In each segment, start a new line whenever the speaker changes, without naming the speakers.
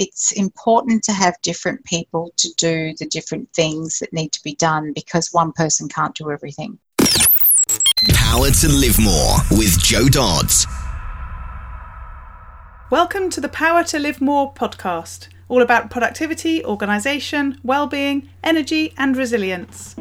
it's important to have different people to do the different things that need to be done because one person can't do everything.
Power to Live More with Joe Dodds.
Welcome to the Power to Live More podcast, all about productivity, organisation, well-being, energy and resilience.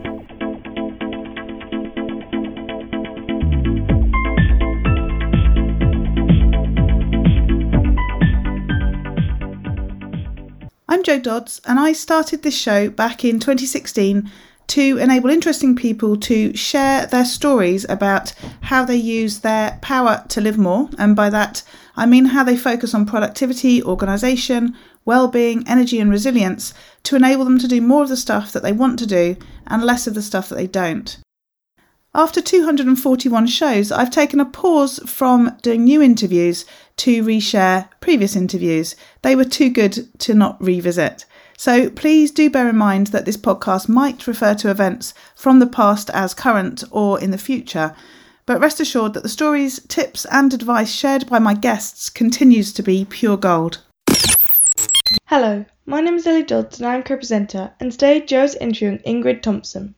I'm Joe Dodds, and I started this show back in 2016 to enable interesting people to share their stories about how they use their power to live more. And by that, I mean how they focus on productivity, organisation, well-being, energy, and resilience to enable them to do more of the stuff that they want to do and less of the stuff that they don't. After 241 shows, I've taken a pause from doing new interviews to reshare previous interviews. They were too good to not revisit. So please do bear in mind that this podcast might refer to events from the past as current or in the future. But rest assured that the stories, tips, and advice shared by my guests continues to be pure gold.
Hello, my name is Ellie Dodds and I'm co-presenter, and today Jo's interviewing Ingrid Thompson.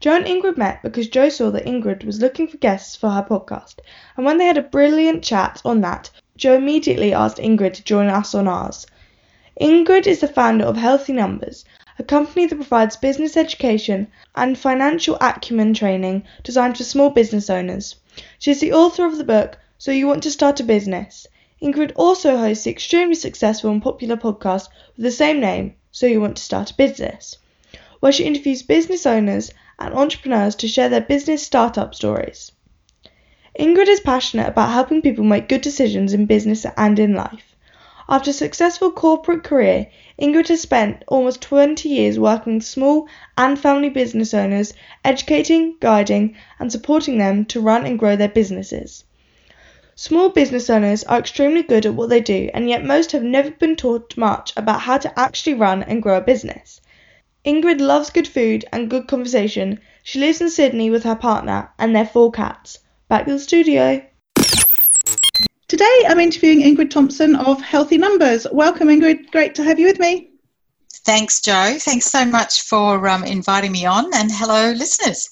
Jo and Ingrid met because Jo saw that Ingrid was looking for guests for her podcast, and when they had a brilliant chat on that, Jo immediately asked Ingrid to join us on ours. Ingrid is the founder of Healthy Numbers, a company that provides business education and financial acumen training designed for small business owners. She is the author of the book So You Want to Start a Business. Ingrid also hosts the extremely successful and popular podcast with the same name, So You Want to Start a Business, where she interviews business owners and entrepreneurs to share their business startup stories. Ingrid is passionate about helping people make good decisions in business and in life. After a successful corporate career, Ingrid has spent almost 20 years working with small and family business owners, educating, guiding, and supporting them to run and grow their businesses. Small business owners are extremely good at what they do, and yet most have never been taught much about how to actually run and grow a business. Ingrid loves good food and good conversation. She lives in Sydney with her partner and their four cats. Back to the studio.
Today I'm interviewing Ingrid Thompson of Healthy Numbers. Welcome, Ingrid. Great to have you with me.
Thanks, Joe. Thanks so much for um, inviting me on, and hello, listeners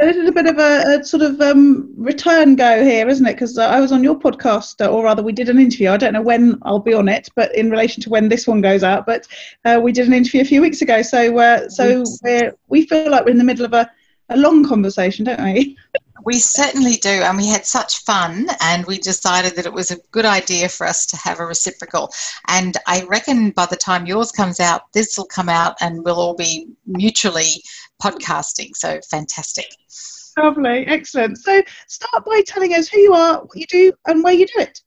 a little bit of a, a sort of um, return go here, isn't it? Because uh, I was on your podcast, uh, or rather, we did an interview. I don't know when I'll be on it, but in relation to when this one goes out, but uh, we did an interview a few weeks ago. So, uh, so we we feel like we're in the middle of a, a long conversation, don't we?
We certainly do, and we had such fun, and we decided that it was a good idea for us to have a reciprocal. And I reckon by the time yours comes out, this will come out, and we'll all be mutually podcasting. So fantastic.
Lovely, excellent. So start by telling us who you are, what you do, and where you do it.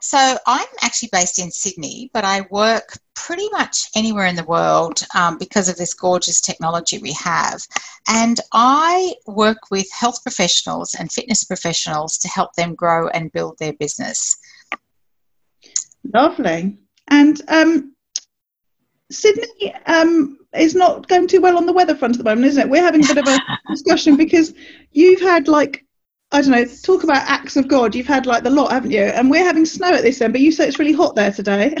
So I'm actually based in Sydney, but I work pretty much anywhere in the world um, because of this gorgeous technology we have. And I work with health professionals and fitness professionals to help them grow and build their business.
Lovely. And um, Sydney um, is not going too well on the weather front at the moment, isn't it? We're having a bit of a discussion because you've had like I don't know, talk about acts of God. You've had like the lot, haven't you? And we're having snow at this end, but you say it's really hot there today.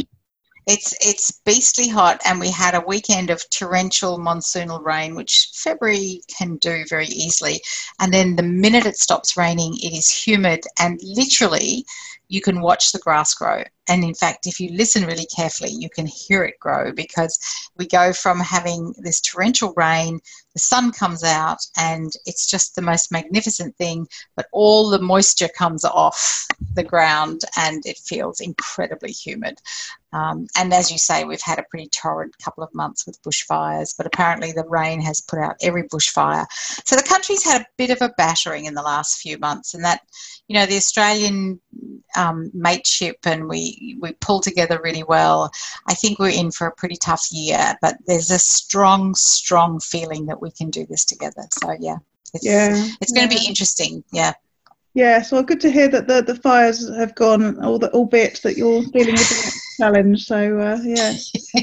It's it's beastly hot, and we had a weekend of torrential monsoonal rain, which February can do very easily. And then the minute it stops raining, it is humid, and literally, you can watch the grass grow. And in fact, if you listen really carefully, you can hear it grow because we go from having this torrential rain, the sun comes out, and it's just the most magnificent thing, but all the moisture comes off the ground and it feels incredibly humid. Um, and as you say, we've had a pretty torrid couple of months with bushfires, but apparently the rain has put out every bushfire. So the country's had a bit of a battering in the last few months, and that, you know, the Australian um, mateship and we we pull together really well. I think we're in for a pretty tough year, but there's a strong, strong feeling that we can do this together. So yeah, it's, yeah, it's going to be interesting. Yeah.
Yes, well, good to hear that the, the fires have gone, all the, albeit that you're dealing with the challenge. So, uh, yeah.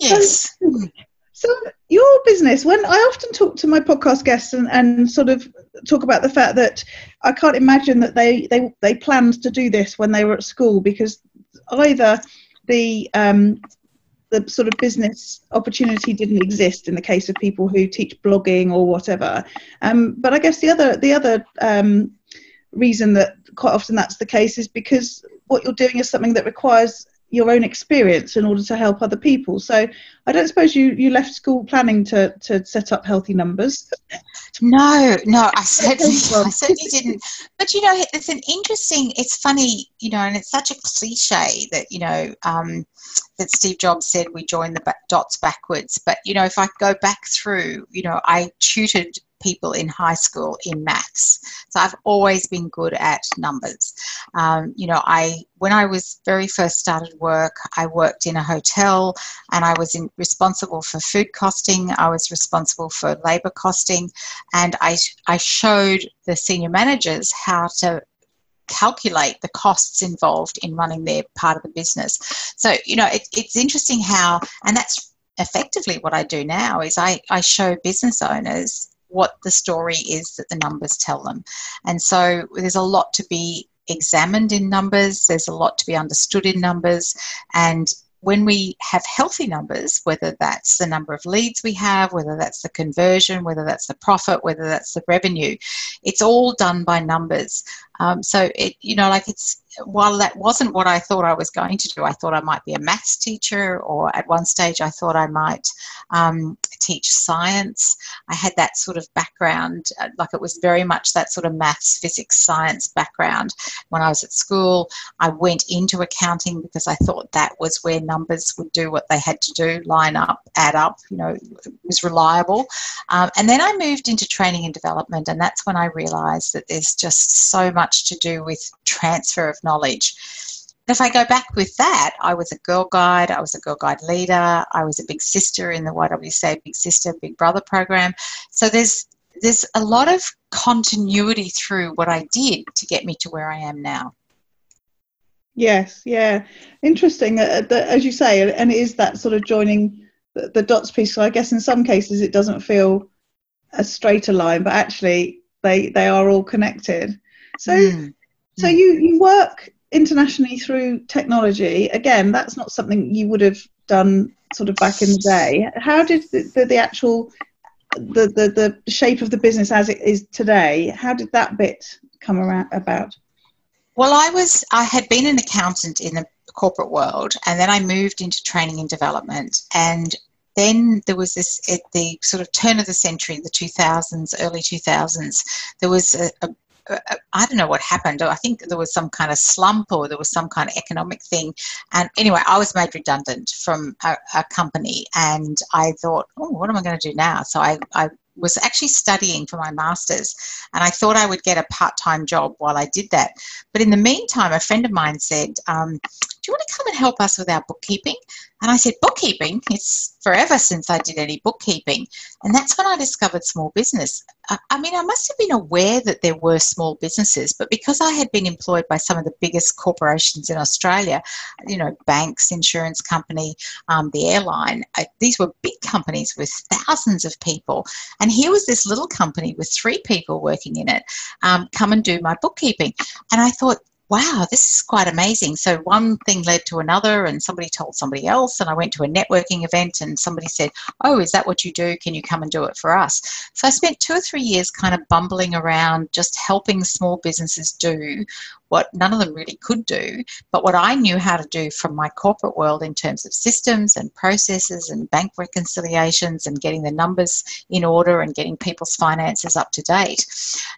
yes.
So, so, your business, when I often talk to my podcast guests and, and sort of talk about the fact that I can't imagine that they, they, they planned to do this when they were at school because either the um, the sort of business opportunity didn't exist in the case of people who teach blogging or whatever. Um, but I guess the other the other um, reason that quite often that's the case is because what you're doing is something that requires your own experience in order to help other people. So I don't suppose you, you left school planning to, to set up healthy numbers.
No, no, I certainly, I certainly didn't. But you know, it's an interesting. It's funny, you know, and it's such a cliche that you know um, that Steve Jobs said we join the dots backwards. But you know, if I go back through, you know, I tutored people in high school in maths. So I've always been good at numbers. Um, you know, I when I was very first started work, I worked in a hotel and I was in, responsible for food costing. I was responsible for labour costing, and I I showed the senior managers how to calculate the costs involved in running their part of the business. So, you know, it, it's interesting how, and that's effectively what I do now is I, I show business owners what the story is that the numbers tell them. And so there's a lot to be examined in numbers, there's a lot to be understood in numbers, and when we have healthy numbers, whether that's the number of leads we have, whether that's the conversion, whether that's the profit, whether that's the revenue, it's all done by numbers. Um, so it, you know, like it's while that wasn't what I thought I was going to do, I thought I might be a maths teacher, or at one stage I thought I might um, teach science. I had that sort of background, uh, like it was very much that sort of maths, physics, science background. When I was at school, I went into accounting because I thought that was where numbers would do what they had to do, line up, add up, you know, it was reliable. Um, and then I moved into training and development, and that's when I realized that there's just so much to do with transfer of knowledge. If I go back with that, I was a girl guide, I was a girl guide leader, I was a big sister in the YWCA Big Sister Big Brother program. So there's there's a lot of continuity through what I did to get me to where I am now.
Yes, yeah, interesting. Uh, the, as you say, and it is that sort of joining the, the dots piece. So I guess in some cases it doesn't feel a straighter line, but actually they they are all connected. So mm. so you you work internationally through technology, again, that's not something you would have done sort of back in the day. How did the, the, the actual the, the the shape of the business as it is today? How did that bit come around about?
Well, I was I had been an accountant in the corporate world, and then I moved into training and development, and then there was this at the sort of turn of the century, in the 2000s, early 2000s, there was a, a I don't know what happened. I think there was some kind of slump or there was some kind of economic thing. And anyway, I was made redundant from a, a company, and I thought, oh, what am I going to do now? So I, I was actually studying for my master's and I thought I would get a part time job while I did that. But in the meantime, a friend of mine said, um, you want to come and help us with our bookkeeping? And I said, Bookkeeping? It's forever since I did any bookkeeping. And that's when I discovered small business. I, I mean, I must have been aware that there were small businesses, but because I had been employed by some of the biggest corporations in Australia, you know, banks, insurance company, um, the airline, I, these were big companies with thousands of people. And here was this little company with three people working in it um, come and do my bookkeeping. And I thought, wow, this is quite amazing. So one thing led to another, and somebody told somebody else. And I went to a networking event, and somebody said, Oh, is that what you do? Can you come and do it for us? So I spent two or three years kind of bumbling around, just helping small businesses do what none of them really could do, but what I knew how to do from my corporate world in terms of systems and processes and bank reconciliations and getting the numbers in order and getting people's finances up to date.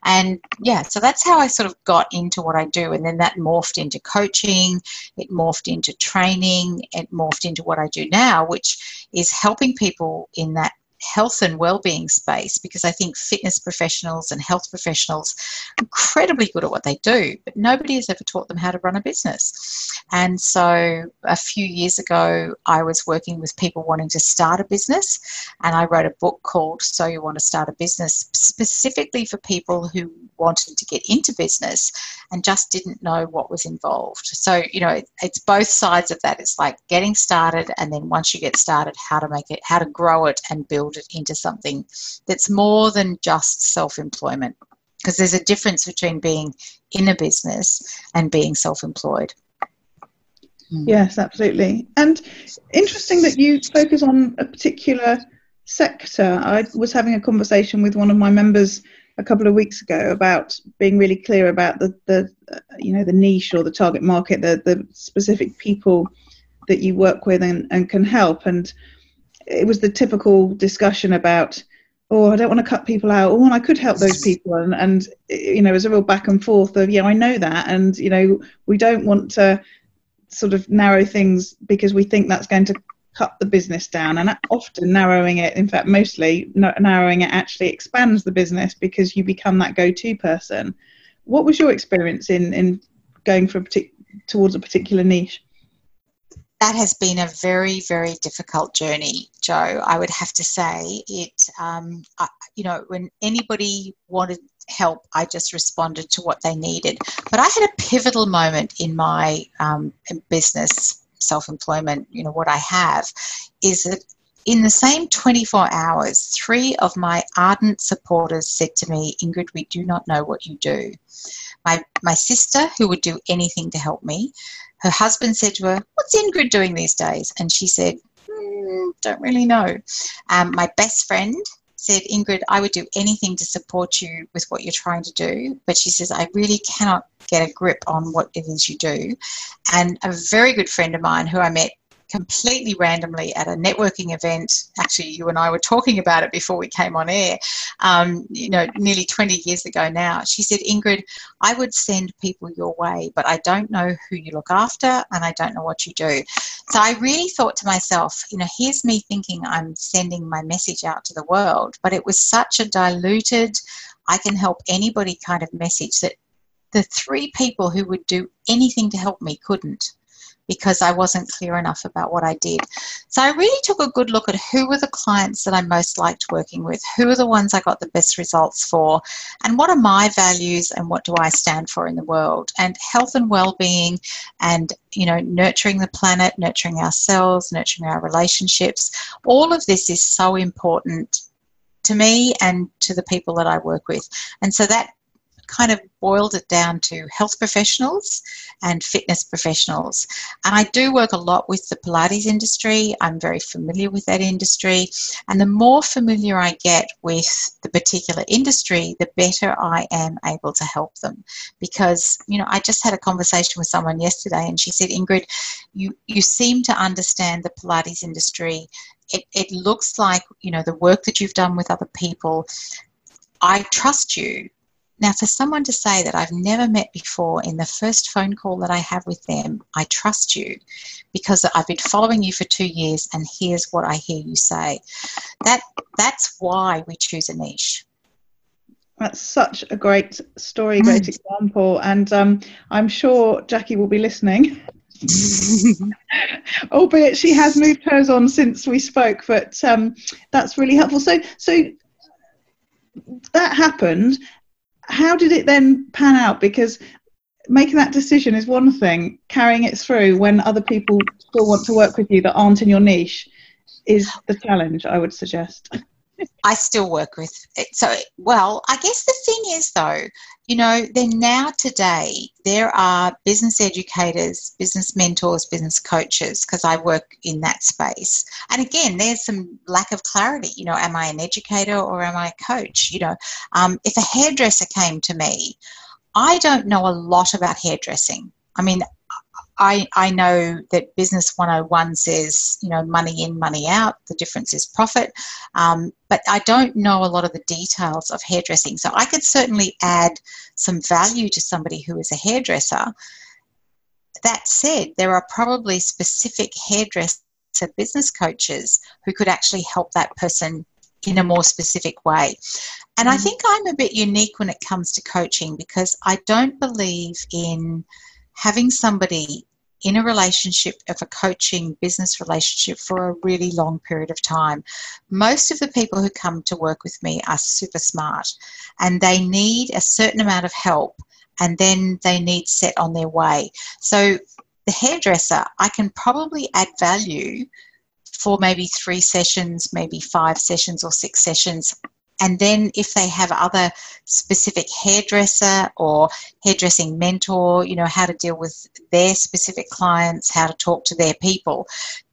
And yeah, so that's how I sort of got into what I do. And then that morphed into coaching, it morphed into training, it morphed into what I do now, which is helping people in that health and well-being space because I think fitness professionals and health professionals are incredibly good at what they do, but nobody has ever taught them how to run a business. And so a few years ago, I was working with people wanting to start a business, and I wrote a book called So You Want to Start a Business specifically for people who wanted to get into business and just didn't know what was involved. So, you know, it's both sides of that. It's like getting started, and then once you get started, how to make it, how to grow it and build build it into something that's more than just self employment. Because there's a difference between being in a business and being self employed.
Mm. Yes, absolutely. And interesting that you focus on a particular sector. I was having a conversation with one of my members a couple of weeks ago about being really clear about the, the uh, you know the niche or the target market, the, the specific people that you work with and, and can help. And it was the typical discussion about, oh, I don't want to cut people out. Oh, and I could help those people. And, and you know, it was a real back and forth of, yeah, I know that. And, you know, we don't want to sort of narrow things because we think that's going to cut the business down and often narrowing it in fact mostly narrowing it actually expands the business because you become that go-to person what was your experience in in going for a partic- towards a particular niche
that has been a very very difficult journey joe i would have to say it um, I, you know when anybody wanted help i just responded to what they needed but i had a pivotal moment in my um, business self-employment, you know, what I have, is that in the same 24 hours, three of my ardent supporters said to me, Ingrid, we do not know what you do. My, my sister, who would do anything to help me, her husband said to her, What's Ingrid doing these days? And she said, mm, Don't really know. Um, my best friend said, Ingrid, I would do anything to support you with what you're trying to do. But she says, I really cannot get a grip on what it is you do. And a very good friend of mine who I met completely randomly at a networking event. Actually, you and I were talking about it before we came on air, um, you know, nearly 20 years ago now. She said, Ingrid, I would send people your way, but I don't know who you look after and I don't know what you do. So I really thought to myself, you know, here's me thinking I'm sending my message out to the world, but it was such a diluted, I can help anybody kind of message that the three people who would do anything to help me couldn't because I wasn't clear enough about what I did. So I really took a good look at who were the clients that I most liked working with, who are the ones I got the best results for, and what are my values and what do I stand for in the world. And health and well-being and you know nurturing the planet, nurturing ourselves, nurturing our relationships, all of this is so important to me and to the people that I work with. And so that kind of boiled it down to health professionals and fitness professionals. And I do work a lot with the Pilates industry. I'm very familiar with that industry. And the more familiar I get with the particular industry, the better I am able to help them. Because, you know, I just had a conversation with someone yesterday and she said, Ingrid, you, you seem to understand the Pilates industry. It, it looks like, you know, the work that you've done with other people I trust you now, for someone to say that I've never met before in the first phone call that I have with them, I trust you because I've been following you for two years and here's what I hear you say. That that's why we choose a niche.
That's such a great story, great mm. example, and um, I'm sure Jackie will be listening. Albeit she has moved hers on since we spoke, but um, that's really helpful. So, so that happened, how did it then pan out? Because making that decision is one thing, carrying it through when other people still want to work with you that aren't in your niche is the challenge, I would suggest.
I still work with it. So, well, I guess the thing is, though, you know, then now today there are business educators, business mentors, business coaches, because I work in that space. And again, there's some lack of clarity. You know, am I an educator or am I a coach? You know, um, if a hairdresser came to me, I don't know a lot about hairdressing. I mean, I, I know that Business 101 says, you know, money in, money out, the difference is profit. Um, but I don't know a lot of the details of hairdressing. So I could certainly add some value to somebody who is a hairdresser. That said, there are probably specific hairdresser business coaches who could actually help that person in a more specific way. And I mm. think I'm a bit unique when it comes to coaching because I don't believe in having somebody in a relationship of a coaching business relationship for a really long period of time. Most of the people who come to work with me are super smart and they need a certain amount of help and then they need set on their way. So the hairdresser, I can probably add value for maybe three sessions, maybe five sessions or six sessions and then if they have other specific hairdresser or hairdressing mentor, you know, how to deal with their specific clients, how to talk to their people,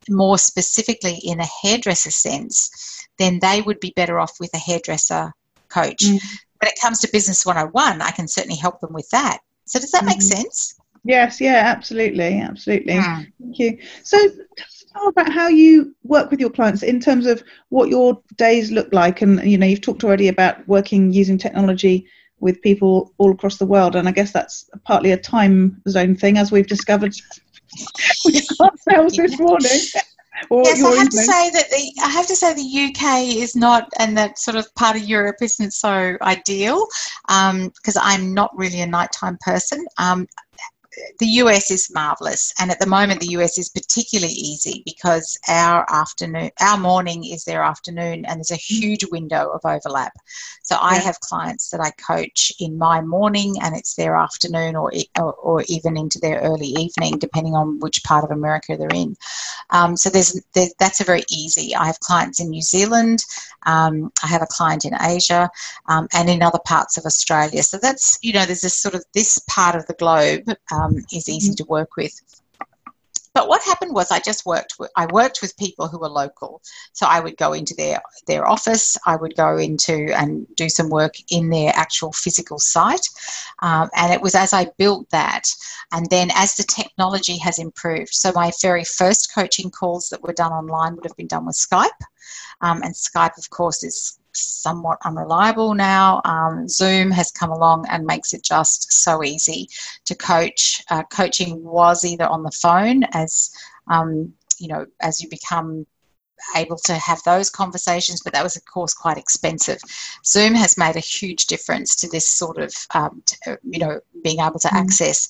more specifically in a hairdresser sense, then they would be better off with a hairdresser coach. Mm. When it comes to Business 101, I can certainly help them with that. So, does that make mm. sense?
Yes, yeah, absolutely, absolutely. Mm. Thank you. So, tell about how you work with your clients in terms of what your days look like, and you know, you've talked already about working using technology with people all across the world, and I guess that's partly a time zone thing, as we've discovered with ourselves this morning.
yes, I have evening. to say that the I have to say the UK is not, and that sort of part of Europe isn't so ideal because um, I'm not really a nighttime person. Um, the US is marvelous, and at the moment, the US is particularly easy because our afternoon, our morning is their afternoon, and there's a huge window of overlap. So yeah. I have clients that I coach in my morning, and it's their afternoon, or or, or even into their early evening, depending on which part of America they're in. Um, so there's, there's, that's a very easy. I have clients in New Zealand, um, I have a client in Asia, um, and in other parts of Australia. So that's you know, there's this sort of this part of the globe. Um, um, is easy to work with. But what happened was I just worked with, I worked with people who were local. So I would go into their, their office, I would go into and do some work in their actual physical site. Um, and it was as I built that, and then as the technology has improved. So my very first coaching calls that were done online would have been done with Skype. Um, and Skype, of course, is somewhat unreliable now. Um, Zoom has come along and makes it just so easy to coach. Uh, coaching was either on the phone as um, you know, as you become able to have those conversations, but that was, of course, quite expensive. Zoom has made a huge difference to this sort of, um, to, you know, being able to mm. access.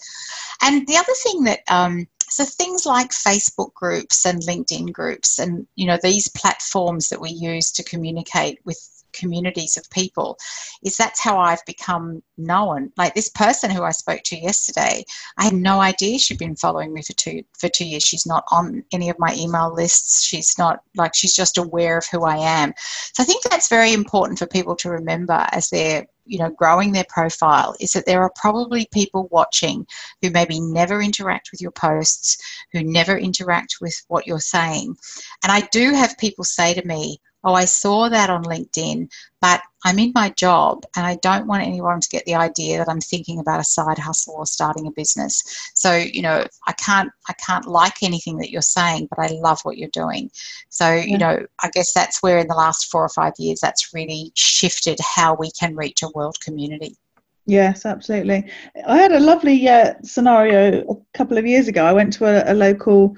And the other thing that, um, so things like Facebook groups and LinkedIn groups, and you know, these platforms that we use to communicate with communities of people is that's how I've become known. Like this person who I spoke to yesterday, I had no idea she'd been following me for two for two years. She's not on any of my email lists. She's not like she's just aware of who I am. So I think that's very important for people to remember as they're you know growing their profile is that there are probably people watching who maybe never interact with your posts who never interact with what you're saying and i do have people say to me oh, I saw that on LinkedIn, but I'm in my job and I don't want anyone to get the idea that I'm thinking about a side hustle or starting a business. So, you know, I can't I can't like anything that you're saying, but I love what you're doing. So, you know, I guess that's where in the last 4 or 5 years that's really shifted how we can reach a world community.
Yes, absolutely. I had a lovely uh, scenario a couple of years ago. I went to a, a local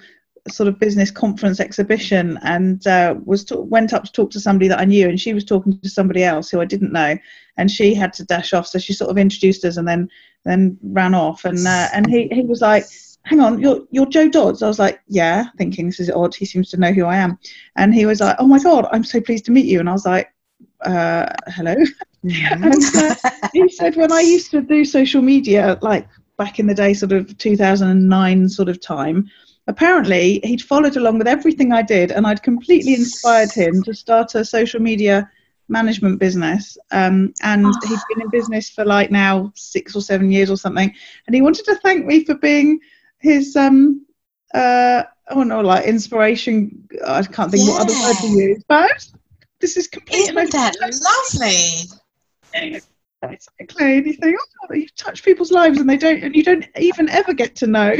sort of business conference exhibition and uh, was to- went up to talk to somebody that I knew, and she was talking to somebody else who I didn't know, and she had to dash off, so she sort of introduced us and then then ran off, and uh, and he he was like. Hang on, you're you're Joe Dodds. I was like, yeah, thinking this is odd. He seems to know who I am, and he was like, oh my god, I'm so pleased to meet you. And I was like, uh, hello. Mm-hmm. and uh, he said, when I used to do social media, like back in the day, sort of 2009 sort of time, apparently he'd followed along with everything I did, and I'd completely inspired him to start a social media management business. Um, and oh. he'd been in business for like now six or seven years or something. And he wanted to thank me for being his, um, uh, oh no, like inspiration. I can't think yeah. what other word to use, but this is completely.
Isn't that lovely?
Exactly. And you think, oh, you touch people's lives, and they don't, and you don't even ever get to know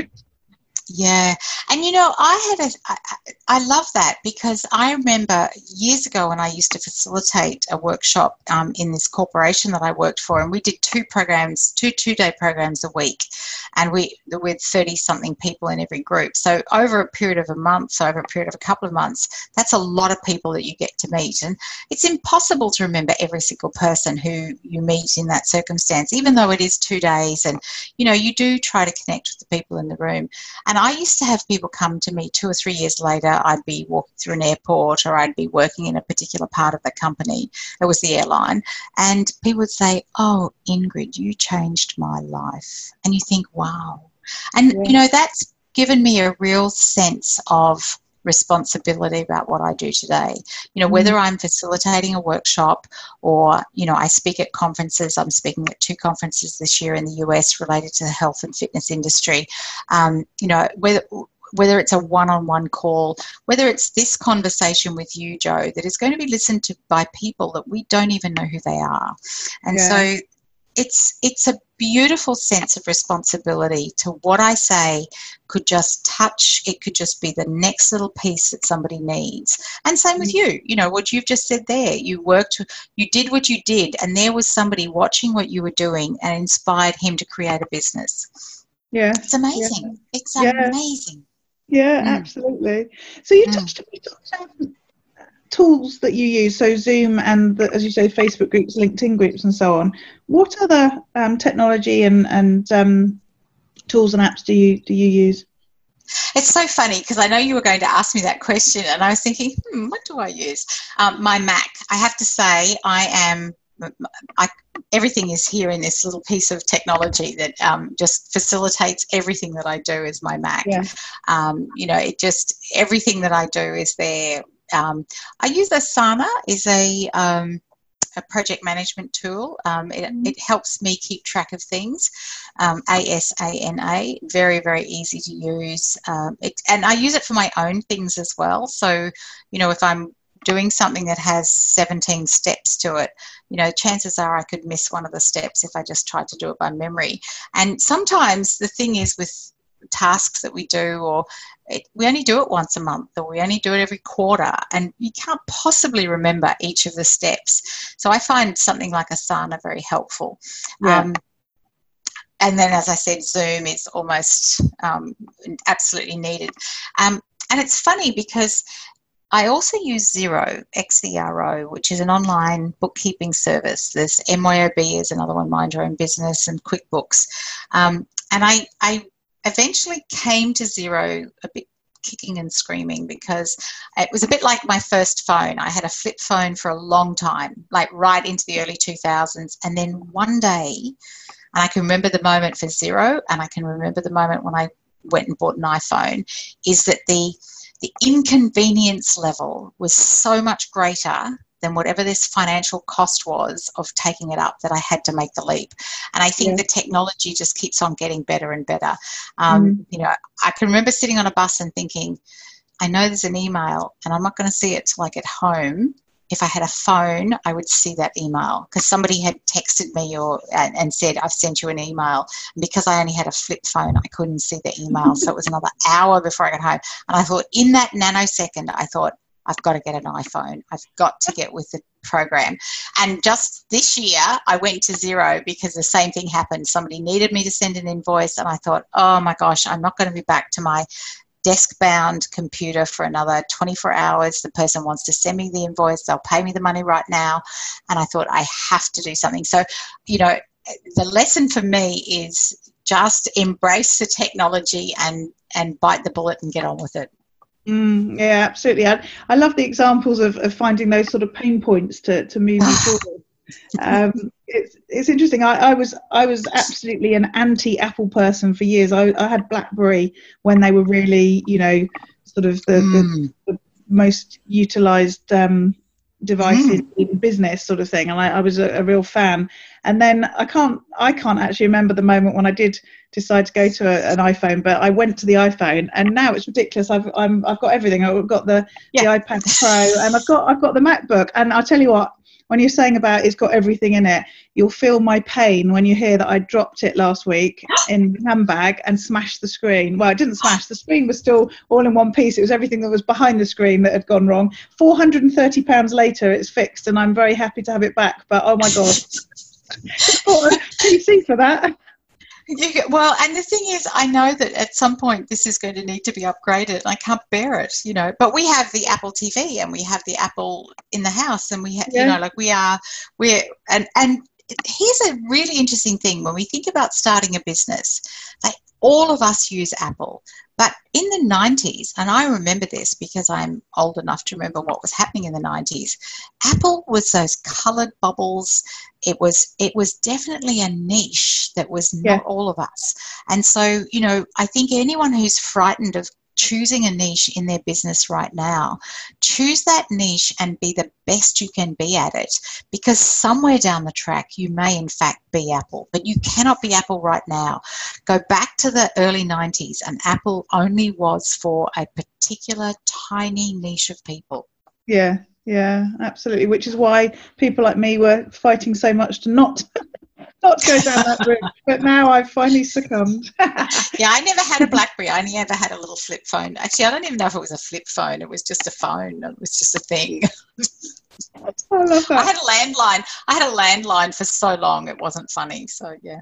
yeah, and you know, I had a, I, love that because I remember years ago when I used to facilitate a workshop um, in this corporation that I worked for, and we did two programs, two two day programs a week, and we with thirty something people in every group. So over a period of a month, so over a period of a couple of months, that's a lot of people that you get to meet, and it's impossible to remember every single person who you meet in that circumstance, even though it is two days, and you know, you do try to connect with the people in the room, and I used to have people come to me two or three years later. I'd be walking through an airport or I'd be working in a particular part of the company. It was the airline. And people would say, Oh, Ingrid, you changed my life. And you think, wow. And, yeah. you know, that's given me a real sense of responsibility about what I do today. You know, whether I'm facilitating a workshop or, you know, I speak at conferences, I'm speaking at two conferences this year in the US related to the health and fitness industry. Um, you know, whether whether it's a one-on-one call, whether it's this conversation with you, Joe, that is going to be listened to by people that we don't even know who they are. And yeah. so it's it's a beautiful sense of responsibility to what I say could just touch, it could just be the next little piece that somebody needs. And same with mm. you, you know, what you've just said there. You worked, you did what you did, and there was somebody watching what you were doing and inspired him to create a business.
Yeah.
It's amazing. Yeah. It's amazing.
Yeah, mm. absolutely. So you mm. touched on tools that you use, so Zoom and the, as you say, Facebook groups, LinkedIn groups, and so on. What other um, technology and and um, tools and apps do you do you use?
It's so funny because I know you were going to ask me that question, and I was thinking, hmm, what do I use? Um, my Mac. I have to say, I am. I, everything is here in this little piece of technology that um, just facilitates everything that I do is my Mac. Yeah. Um, you know, it just everything that I do is there um, I use Asana is a um, a project management tool. Um, it, mm-hmm. it, helps me keep track of things. Um, ASANA, very, very easy to use. Um, it, and I use it for my own things as well. So, you know, if I'm doing something that has 17 steps to it, you know, chances are I could miss one of the steps if I just tried to do it by memory. And sometimes the thing is with tasks that we do or it, we only do it once a month or we only do it every quarter and you can't possibly remember each of the steps so i find something like asana very helpful yeah. um, and then as i said zoom is almost um, absolutely needed um, and it's funny because I also use Zero, XERO, which is an online bookkeeping service. There's MYOB is another one, Mind Your Own Business, and QuickBooks. Um, and I, I eventually came to Xero a bit kicking and screaming because it was a bit like my first phone. I had a flip phone for a long time, like right into the early 2000s. And then one day, and I can remember the moment for Xero, and I can remember the moment when I went and bought an iPhone, is that the the inconvenience level was so much greater than whatever this financial cost was of taking it up that I had to make the leap. And I think yeah. the technology just keeps on getting better and better. Um, mm. You know, I can remember sitting on a bus and thinking, I know there's an email and I'm not going to see it till I get home. If I had a phone, I would see that email because somebody had texted me or and, and, said, "I've sent you an email." And because I only had a flip phone, I couldn't see the email, so it was another hour before I got home. And I thought, in that nanosecond, I thought, I've got to get an iPhone. I've got to get with the program. And just this year, I went to Xero because the same thing happened. Somebody needed me to send an invoice, and I thought, oh my gosh, I'm not going to be back to my desk bound computer for another 24 hours. The person wants to send me the invoice, they'll pay me the money right now. And I thought, I have to do something. So, you know, the lesson for me is just embrace the technology and and bite the bullet and get on with it.
Mm, yeah, absolutely. I, I love the examples of, of finding those sort of pain points to, to move you forward. Um, it's it's interesting. I, I was I was absolutely an anti Apple person for years. I, I had BlackBerry when they were really you know sort of the, mm. the, the most utilized um, device mm. in, in, business sort of thing, and I, I was a, a, real fan. And then I can't I can't actually remember the moment when I did decide to go to a, an iPhone, but I went to the iPhone, and now it's ridiculous. I've I'm, I've got everything. I've got the, yeah. the iPad Pro, and I've got I've got the MacBook. And I'll tell you what, when you're saying about it's got everything in it, you'll feel my pain when you hear that I dropped it last week in the handbag and smashed the screen. Well, it didn't smash. The screen was still all in one piece. It was everything that was behind the screen that had gone wrong. Four hundred and thirty pounds later, it's fixed, and I'm very happy to have it back. But oh my god. PC for that.
You, well, and the thing is, I know that at some point this is going to need to be upgraded. I can't bear it, you know. But we have the Apple TV and we have the Apple in the house, and we have, yeah. you know, like we are, we're, and and here's a really interesting thing when we think about starting a business. Like all of us use Apple, but in the 90s, and I remember this because I'm old enough to remember what was happening in the 90s, Apple was those colored bubbles. It was it was definitely a niche that was not yeah. all of us. And so, you know, I think anyone who's frightened of choosing a niche in their business right now. Choose that niche and be the best you can be at it because somewhere down the track you may, in fact, be Apple, but you cannot be Apple right now. Go back to the early 90s, and Apple only was for a particular tiny niche of people.
Yeah, yeah, absolutely. Which is why people like me were fighting so much to not not go down that route. But now I've finally succumbed.
yeah, I never had a BlackBerry. I only ever had a little flip phone. Actually, I don't even know if it was a flip phone. It was just a phone. It was just a thing.
I love that.
I had a landline. I had a landline for so long. It wasn't funny. So yeah.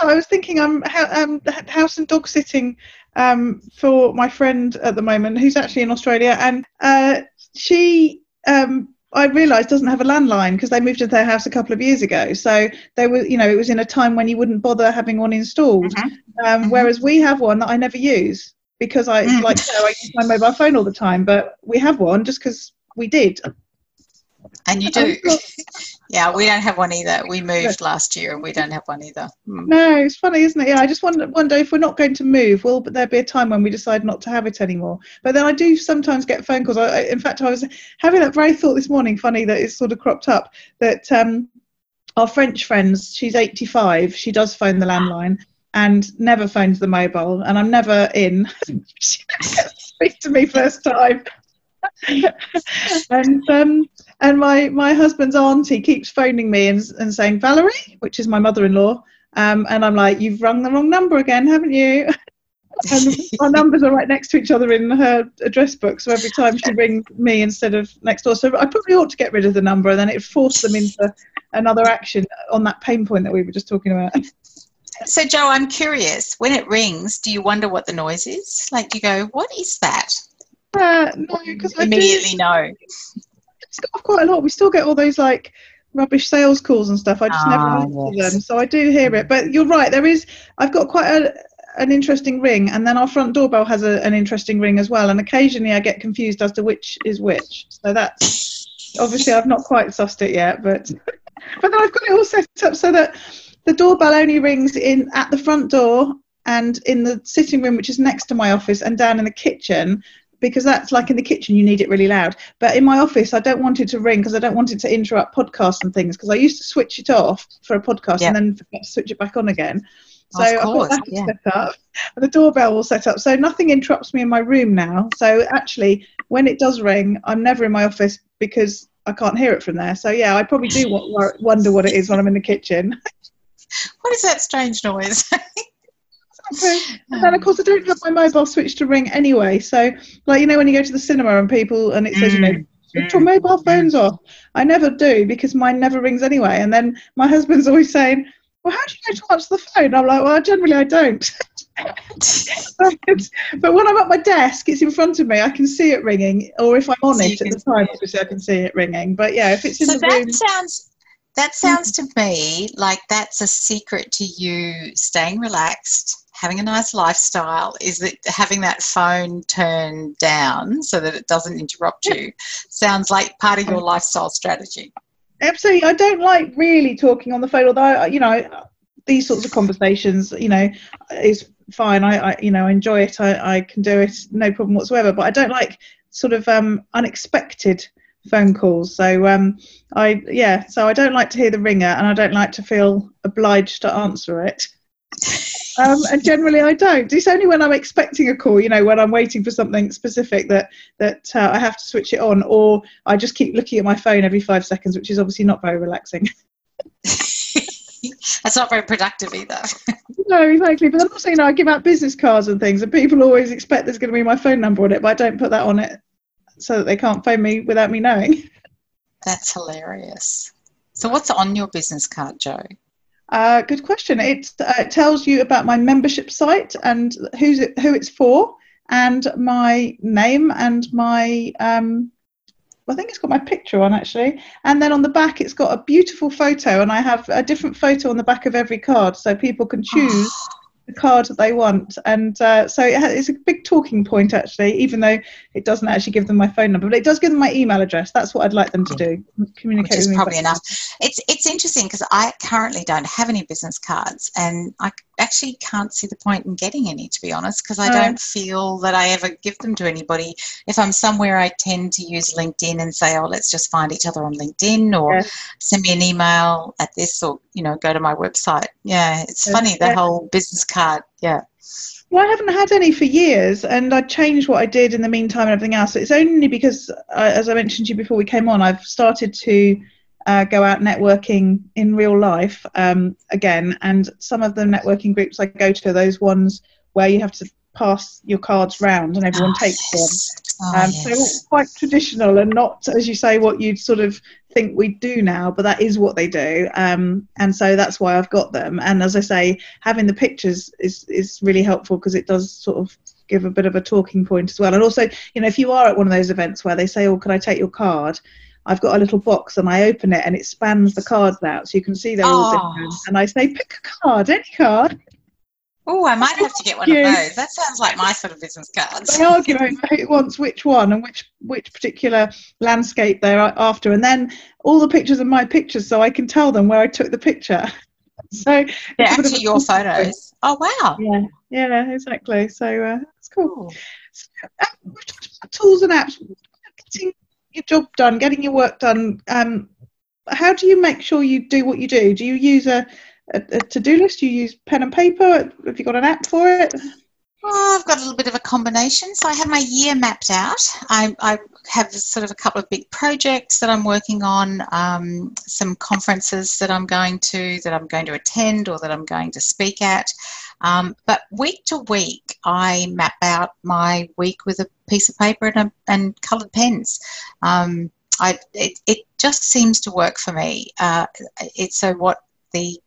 I was thinking I'm um, house and dog sitting um, for my friend at the moment, who's actually in Australia, and uh, she um, I realised doesn't have a landline because they moved to their house a couple of years ago. So they were, you know, it was in a time when you wouldn't bother having one installed. Mm-hmm. Um, mm-hmm. Whereas we have one that I never use because I mm. like you know, I use my mobile phone all the time. But we have one just because we did.
And you do. Yeah, we don't have one either. We moved last year and we don't have one either.
Mm. No, it's funny, isn't it? Yeah, I just wonder, wonder if we're not going to move, will there be a time when we decide not to have it anymore? But then I do sometimes get phone calls. I, in fact, I was having that very thought this morning, funny that it's sort of cropped up, that um, our French friends, she's 85, she does phone the landline and never phones the mobile, and I'm never in. she speak to me first time. and um, and my my husband's auntie keeps phoning me and, and saying Valerie, which is my mother-in-law, um, and I'm like, you've rung the wrong number again, haven't you? and our numbers are right next to each other in her address book. So every time she rings me instead of next door, so I probably ought to get rid of the number, and then it forced them into another action on that pain point that we were just talking about.
So, Joe, I'm curious. When it rings, do you wonder what the noise is? Like, do you go, "What is that?"
Uh, no, because I
immediately do, know.
It's got quite a lot. We still get all those like rubbish sales calls and stuff. I just never ah, answer yes. them, so I do hear it. But you're right. There is. I've got quite a an interesting ring, and then our front doorbell has a, an interesting ring as well. And occasionally, I get confused as to which is which. So that's obviously I've not quite sussed it yet, but but then I've got it all set up so that the doorbell only rings in at the front door and in the sitting room, which is next to my office, and down in the kitchen because that's like in the kitchen you need it really loud. But in my office i don't want it to ring because i don't want it to interrupt podcasts and things because i used to switch it off for a podcast and then switch it back on again. So I've got that yeah. set up and the doorbell will set up. So nothing interrupts me in my room now. So actually when it does ring i'm never in my office because i can't hear it from there. So yeah i probably do wonder what it is when i'm in the kitchen.
What is that strange noise
Okay. And then of course I don't have my mobile switch to ring anyway. So like you know when you go to the cinema and people and it says you know mm. switch your mobile phones off. I never do because mine never rings anyway. And then my husband's always saying, "Well, how do you know to answer the phone?" I'm like, "Well, generally I don't." but when I'm at my desk, it's in front of me. I can see it ringing, or if I'm on so it at the time, obviously I can see it ringing. But yeah, if it's in
so
the
that
room,
sounds that sounds to me like that's a secret to you staying relaxed having a nice lifestyle is that having that phone turned down so that it doesn't interrupt you sounds like part of your lifestyle strategy.
Absolutely. I don't like really talking on the phone although you know these sorts of conversations you know is fine. I, I you know enjoy it. I, I can do it. No problem whatsoever. But i don't like sort of um, unexpected phone calls. So um, i yeah so i don't like to hear the ringer and i don't like to feel obliged to answer it um, and generally I don't. It's only when I'm expecting a call, you know, when I'm waiting for something specific that that uh, I have to switch it on, or I just keep looking at my phone every five seconds, which is obviously not very relaxing.
That's not very productive either.
no, exactly. But I'm also, you know, I give out business cards and things, and people always expect there's going to be my phone number on it, but I don't put that on it so that they can't phone me without me knowing.
That's hilarious. So, what's on your business card, Joe?
Uh, good question. It, uh, it tells you about my membership site and who's it, who it's for, and my name and my. Um, I think it's got my picture on actually, and then on the back it's got a beautiful photo, and I have a different photo on the back of every card, so people can choose the card that they want. And uh, so it it's a big talking point, actually, even though it doesn't actually give them my phone number, but it does give them my email address. That's what I'd like them to do. Communicate
Which
is
probably enough. It's, it's interesting because I currently don't have any business cards and I, actually can't see the point in getting any, to be honest, because I don't feel that I ever give them to anybody. If I'm somewhere, I tend to use LinkedIn and say, "Oh, let's just find each other on LinkedIn," or
Yeah.
send me an email at this, or you know, go to my website. Yeah, it's
Yeah.
funny the
Yeah.
whole business card. Yeah.
Well, I haven't had any for years, and I changed what I did in the meantime and everything else. It's only because, uh, as I mentioned to you before we came on, I've started to uh, go out networking in real life um, again, and some of the networking groups I go to are those ones where you have to pass your cards round and everyone
Oh,
takes them.
yes. Oh,
Um, So
yes.
quite traditional and not, as you say, what you'd sort of think we do now, but that is what they do. Um, and so that's why I've got them. And as I say, having the pictures is, is really helpful because it does sort of give a bit of a talking point as well. And also, you know, if you are at one of those events where they say, oh, can I take your card? I've got a little box and I open it and it spans the cards out so you can see they're all
Oh.
different. And I say, pick a card, any card.
Oh, I might have to get one of those. That sounds like my sort of business cards.
they argue over who wants which one and which which particular landscape they're after and then all the pictures are my pictures so i can tell them where i took the picture so
They're
it's
actually your photos. Oh, wow.
yeah yeah exactly so uh, that's cool so, we've talked about tools and apps getting your job done getting your work done um, how do you make sure you do what you do do you use a, a, a to-do list do you use pen and paper have you got an app for it
Oh, I've got a little bit of a combination. So I have my year mapped out. I, I have sort of a couple of big projects that I'm working on, um, some conferences that I'm going to, that I'm going to attend, or that I'm going to speak at. Um, but week to week, I map out my week with a piece of paper and, and coloured pens. Um, I, it, it just seems to work for me. Uh, it's so what the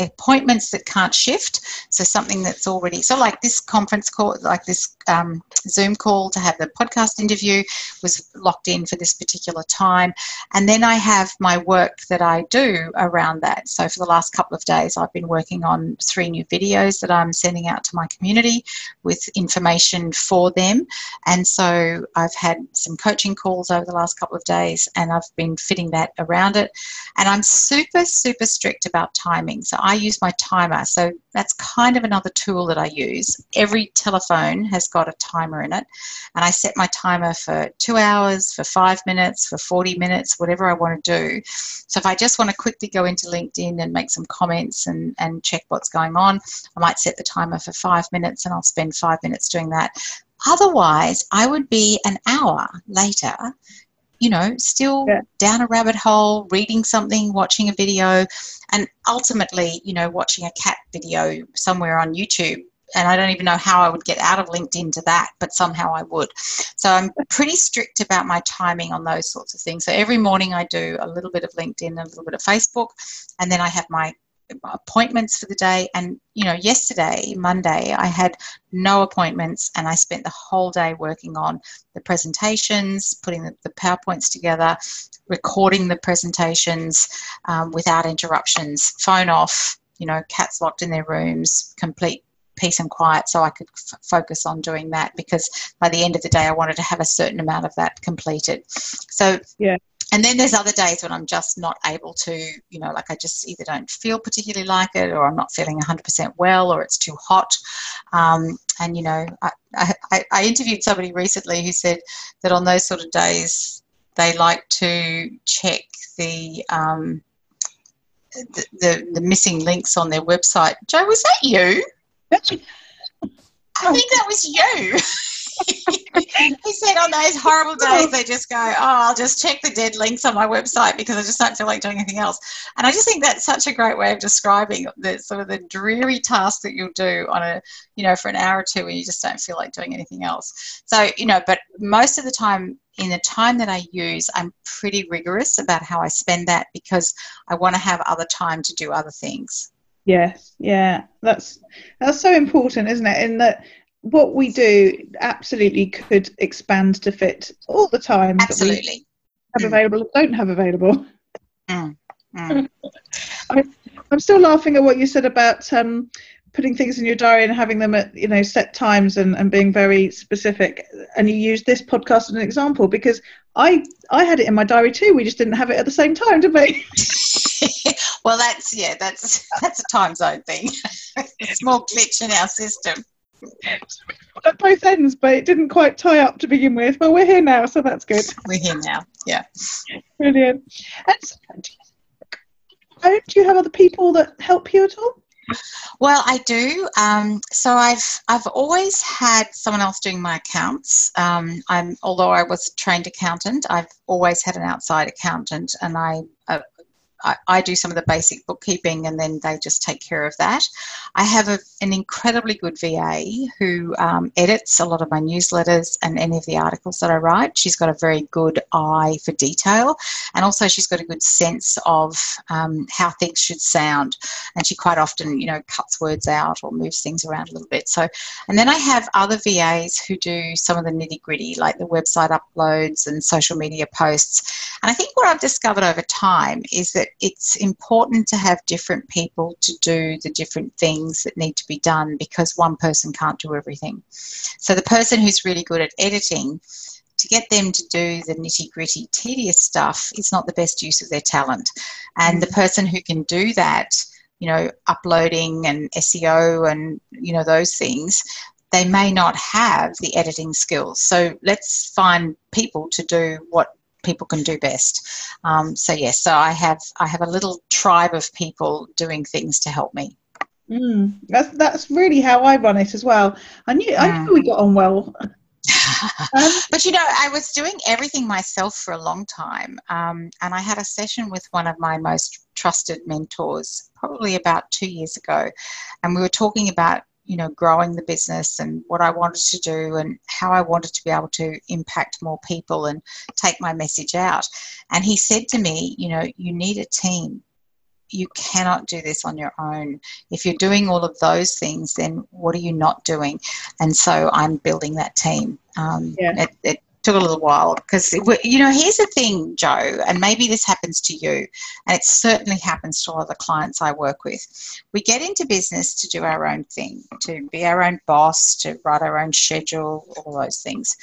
appointments that can't shift. So something that's already so like this conference call like this um, zoom call to have the podcast interview was locked in for this particular time. And then i have my work that i do around that. So for the last couple of days i've been working on three new videos that i'm sending out to my community with information for them. And so i've had some coaching calls over the last couple of days and i've been fitting that around it. And i'm super super strict about timing. So i use my timer. So that's kind of another tool that i use. Every telephone has got a timer in it and i set my timer for two hours for five minutes for 40 minutes whatever i want to do. So if i just want to quickly go into linkedin and make some comments and, and check what's going on i might set the timer for five minutes and i'll spend five minutes doing that. Otherwise i would be an hour later you know, still
Yeah.
down a rabbit hole, reading something, watching a video, and ultimately, you know, watching a cat video somewhere on YouTube. And I don't even know how I would get out of LinkedIn to that, but somehow I would. So I'm pretty strict about my timing on those sorts of things. So every morning I do a little bit of LinkedIn, a little bit of Facebook, and then I have my appointments for the day. And, you know, yesterday, Monday, I had no appointments and I spent the whole day working on the presentations, putting the, the PowerPoints together, recording the presentations um, without interruptions, phone off, you know, cats locked in their rooms, complete peace and quiet so I could f- focus on doing that because by the end of the day I wanted to have a certain amount of that completed. So
Yeah.
And then there's other days when I'm just not able to, you know, like I just either don't feel particularly like it or I'm not feeling 100% well or it's too hot. Um, and, you know, I, I, I interviewed somebody recently who said that on those sort of days they like to check the, um, the, the, the missing links on their website. Joe, was that you? I think that was you. he said oh, on those horrible days they just go, Oh, I'll just check the dead links on my website because I just don't feel like doing anything else. And I just think that's such a great way of describing the sort of the dreary task that you'll do on a you know, for an hour or two when you just don't feel like doing anything else. So, you know, but most of the time in the time that I use, I'm pretty rigorous about how I spend that because I want to have other time to do other things.
Yes, yeah, that's that's so important, isn't it? In that what we do absolutely could expand to fit all the time that we
Absolutely.
have
Mm.
available and don't have available.
Mm. Mm.
I'm still laughing at what you said about um, putting things in your diary and having them at you know set times and, and being very specific. And you use this podcast as an example because I I had it in my diary too. We just didn't have it at the same time, did we?
well, that's yeah, that's that's a time zone thing. It's more glitch in our system.
At both ends, but it didn't quite tie up to begin with. But we're here now, so that's good.
We're here now. Yeah.
Brilliant. And so, do you have other people that help you at all?
Well, I do. Um, so I've I've always had someone else doing my accounts. Um, I'm although I was a trained accountant, I've always had an outside accountant, and I uh, I, I, do some of the basic bookkeeping and then they just take care of that. I have a, an incredibly good VA who um, edits a lot of my newsletters and any of the articles that I write. She's got a very good eye for detail and also she's got a good sense of um, how things should sound. And she quite often, you know, cuts words out or moves things around a little bit. So, and then I have other VAs who do some of the nitty gritty, like the website uploads and social media posts. And I think what I've discovered over time is that it's important to have different people to do the different things that need to be done because one person can't do everything. So the person who's really good at editing, to get them to do the nitty gritty, tedious stuff is not the best use of their talent. And the mm. person who can do that, you know, uploading and SEO and, you know, those things, they may not have the editing skills. So let's find people to do what people can do best. Um, so yes, so I have I have a little tribe of people doing things to help me.
Mm, that's that's really how I run it as well. I knew mm. I knew we got on well.
um, but you know, I was doing everything myself for a long time, um, and I had a session with one of my most trusted mentors probably about two years ago, and we were talking about you know growing the business and what I wanted to do and how I wanted to be able to impact more people and take my message out. And he said to me, you know, you need a team. You cannot do this on your own. If you're doing all of those things, then what are you not doing? And so I'm building that team. Um, yeah. it, it, took a little while because you know here's the thing joe and maybe this happens to you and it certainly happens to all the clients i work with. We get into business to do our own thing to be our own boss to write our own schedule all those things.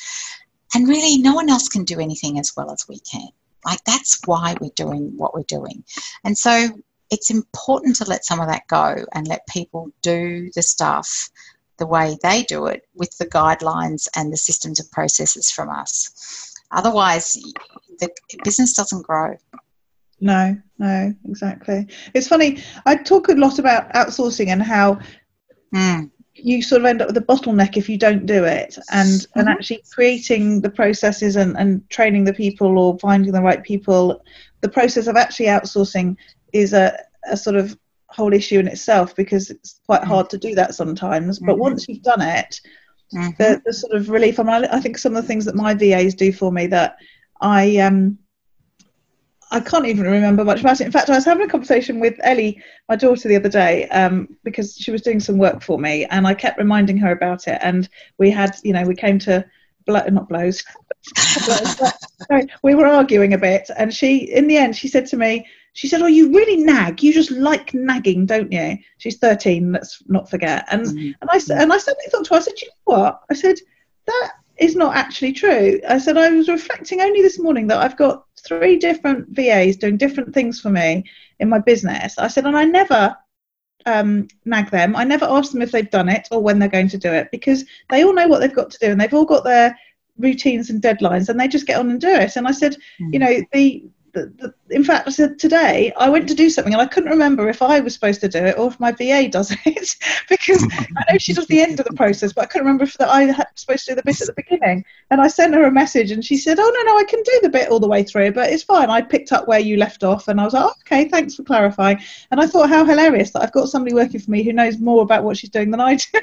And really no one else can do anything as well as we can. Like that's why we're doing what we're doing. And so it's important to let some of that go and let people do the stuff the way they do it with the guidelines and the systems and processes from us. Otherwise, the business doesn't grow.
No, no, exactly. It's funny. I talk a lot about outsourcing and how mm. you sort of end up with a bottleneck if you don't do it, and mm-hmm. and actually creating the processes and, and training the people or finding the right people. The process of actually outsourcing is a, a sort of whole issue in itself because it's quite hard to do that sometimes. But mm-hmm. once you've done it, mm-hmm. the, the, sort of relief. I, mean, I think some of the things that my VAs do for me that I um I can't even remember much about it. In fact, I was having a conversation with Ellie, my daughter, the other day um, because she was doing some work for me, and I kept reminding her about it. And we had, you know, we came to blow, not blows. sorry, we were arguing a bit, and she, in the end, she said to me, she said, "Oh, you really nag. You just like nagging, don't you?" She's thirteen. Let's not forget. And mm-hmm. and I said, and I suddenly thought to her, I said, "You know what?" I said, "That is not actually true." I said, "I was reflecting only this morning that I've got three different VAs doing different things for me in my business." I said, and I never um, nag them. I never ask them if they've done it or when they're going to do it because they all know what they've got to do and they've all got their routines and deadlines and they just get on and do it. And I said, mm. you know, the the, the, in fact, I said today I went to do something and I couldn't remember if I was supposed to do it or if my VA does it because I know she does the end of the process, but I couldn't remember if that I was supposed to do the bit at the beginning. And I sent her a message and she said, "Oh no, no, I can do the bit all the way through, but it's fine. I picked up where you left off." And I was like, oh, "Okay, thanks for clarifying." And I thought how hilarious that I've got somebody working for me who knows more about what she's doing than I do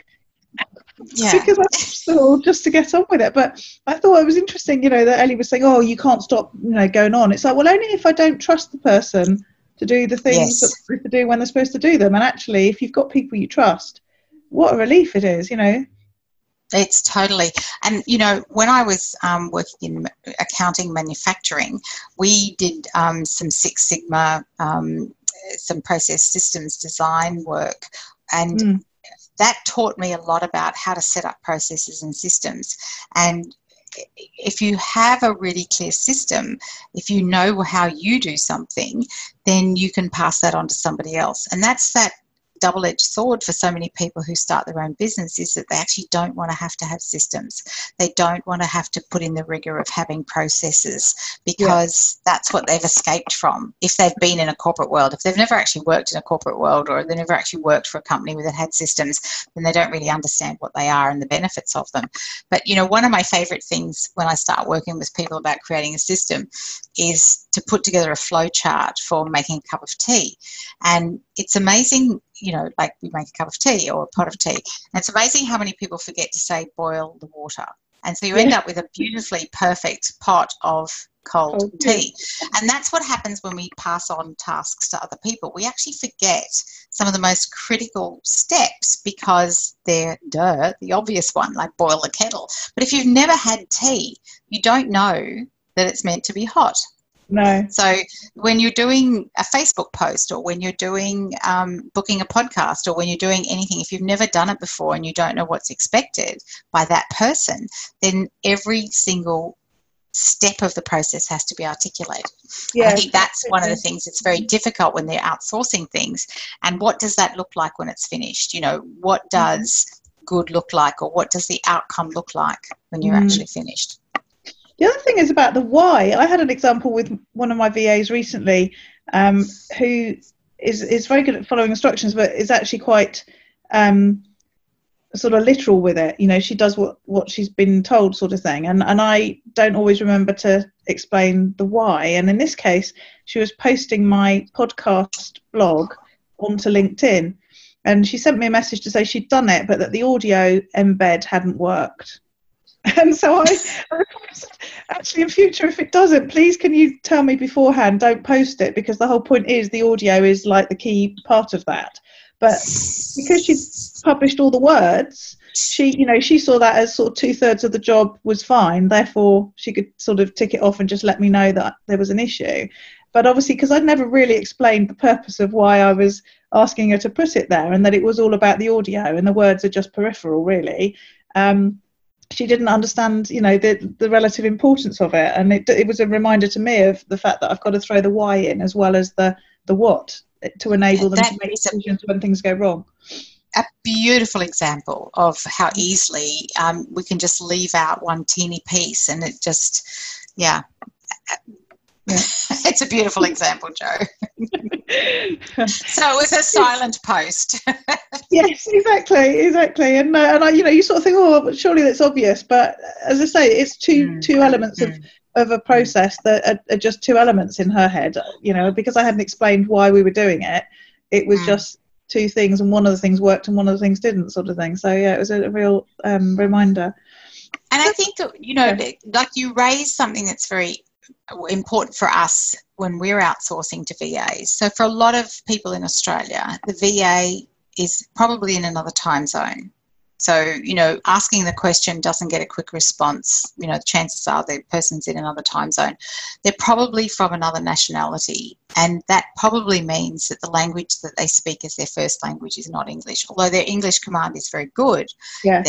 yeah. because I'm still just to get on with it. But I thought it was interesting, you know, that Ellie was saying, "Oh, you can't stop, you know, going on." It's like, well, only if I don't trust the person to do the things yes. that they're supposed to do when they're supposed to do them. And actually, if you've got people you trust, what a relief it is, you know.
It's totally, and you know, when I was um, working in accounting manufacturing, we did um, some Six Sigma, um, some process systems design work, and mm that taught me a lot about how to set up processes and systems. And if you have a really clear system, if you know how you do something, then you can pass that on to somebody else. And that's that double edged sword for so many people who start their own business is that they actually don't want to have to have systems. They don't want to have to put in the rigor of having processes because yeah. that's what they've escaped from. If they've been in a corporate world, if they've never actually worked in a corporate world or they've never actually worked for a company that had systems, then they don't really understand what they are and the benefits of them. But, you know, one of my favorite things when I start working with people about creating a system is to put together a flow chart for making a cup of tea. And it's amazing, you know, like we make a cup of tea or a pot of tea. And it's amazing how many people forget to say boil the water. And so you end up with a beautifully perfect pot of cold oh, okay. tea. And that's what happens when we pass on tasks to other people. We actually forget some of the most critical steps because they're, duh, the obvious one, like boil the kettle. But if you've never had tea, you don't know that it's meant to be hot.
No.
So when you're doing a Facebook post or when you're doing um, booking a podcast or when you're doing anything, if you've never done it before and you don't know what's expected by that person, then every single step of the process has to be articulated. Yeah, I think that's one of the things that's very difficult when they're outsourcing things. And what does that look like when it's finished? You know, what mm-hmm. does good look like or what does the outcome look like when you're mm. actually finished?
The other thing is about the why. I had an example with one of my VAs recently um, who is, is very good at following instructions, but is actually quite um, sort of literal with it. You know, she does what, what she's been told, sort of thing. And, and I don't always remember to explain the why. And in this case, she was posting my podcast blog onto LinkedIn. And she sent me a message to say she'd done it, but that the audio embed hadn't worked. And so I, actually, in future, if it doesn't, please can you tell me beforehand? Don't post it because the whole point is the audio is like the key part of that. But because she published all the words, she, you know, she saw that as sort of two thirds of the job was fine. Therefore, she could sort of tick it off and just let me know that there was an issue. But obviously, because I'd never really explained the purpose of why I was asking her to put it there, and that it was all about the audio and the words are just peripheral, really. Um, she didn't understand, you know, the the relative importance of it, and it it was a reminder to me of the fact that I've got to throw the why in as well as the the what to enable them to make decisions when things go wrong.
A beautiful example of how easily um, we can just leave out one teeny piece, and it just, yeah, yeah. it's a beautiful example, Joe. so it was a silent post.
yes, exactly, exactly. And uh, and I, you know, you sort of think, oh, but surely that's obvious. But as I say, it's two mm. two elements mm. of of a process that are, are, just two elements in her head. You know, because I hadn't explained why we were doing it, it was mm. just two things, and one of the things worked and one of the things didn't, sort of thing. So yeah, it was a, a real um, reminder.
And I think that you know, yeah. like you raise something that's very important for us when we're outsourcing to VAs. So, for a lot of people in Australia, the VA is probably in another time zone. So, you know, asking the question doesn't get a quick response. You know, the chances are the person's in another time zone. They're probably from another nationality, and that probably means that the language that they speak as their first language is not English, although their English command is very good.
Yeah.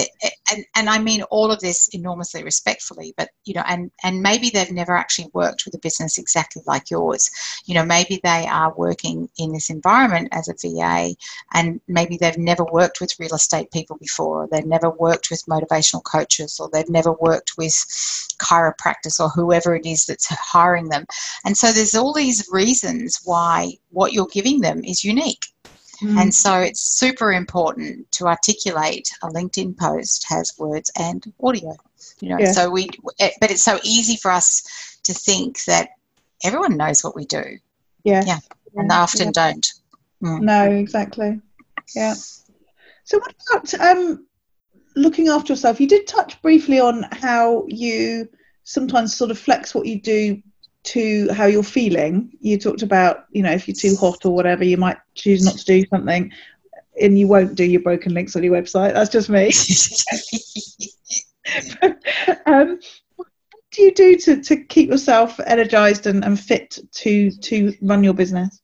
And, and I mean all of this enormously respectfully, but, you know, and, and maybe they've never actually worked with a business exactly like yours. You know, maybe they are working in this environment as a VA, and maybe they've never worked with real estate people before or they've never worked with motivational coaches or they've never worked with chiropractors or whoever it is that's hiring them. And so there's all these reasons why what you're giving them is unique. Mm. And so it's super important to articulate a LinkedIn post has words and audio. You know, yeah. so we, but it's so easy for us to think that everyone knows what we do.
Yeah.
Yeah. And they often yeah. don't.
Mm. No, exactly. Yeah. So what about um, looking after yourself, you did touch briefly on how you sometimes sort of flex what you do to how you're feeling. You talked about, you know, if you're too hot or whatever, you might choose not to do something and you won't do your broken links on your website. That's just me. um, what do you do to, to keep yourself energized and, and fit to to run your business?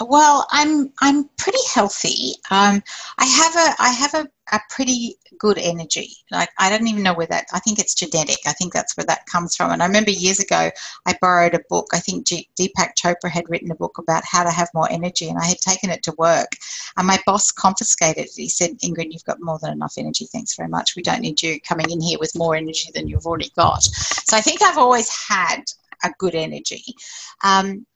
Well, I'm I'm pretty healthy. Um, I have a I have a, a pretty good energy. Like I don't even know where that. I think it's genetic. I think that's where that comes from. And I remember years ago, I borrowed a book. I think G- Deepak Chopra had written a book about how to have more energy, and I had taken it to work. And my boss confiscated it. He said, "Ingrid, you've got more than enough energy. Thanks very much. We don't need you coming in here with more energy than you've already got." So I think I've always had a good energy. Um,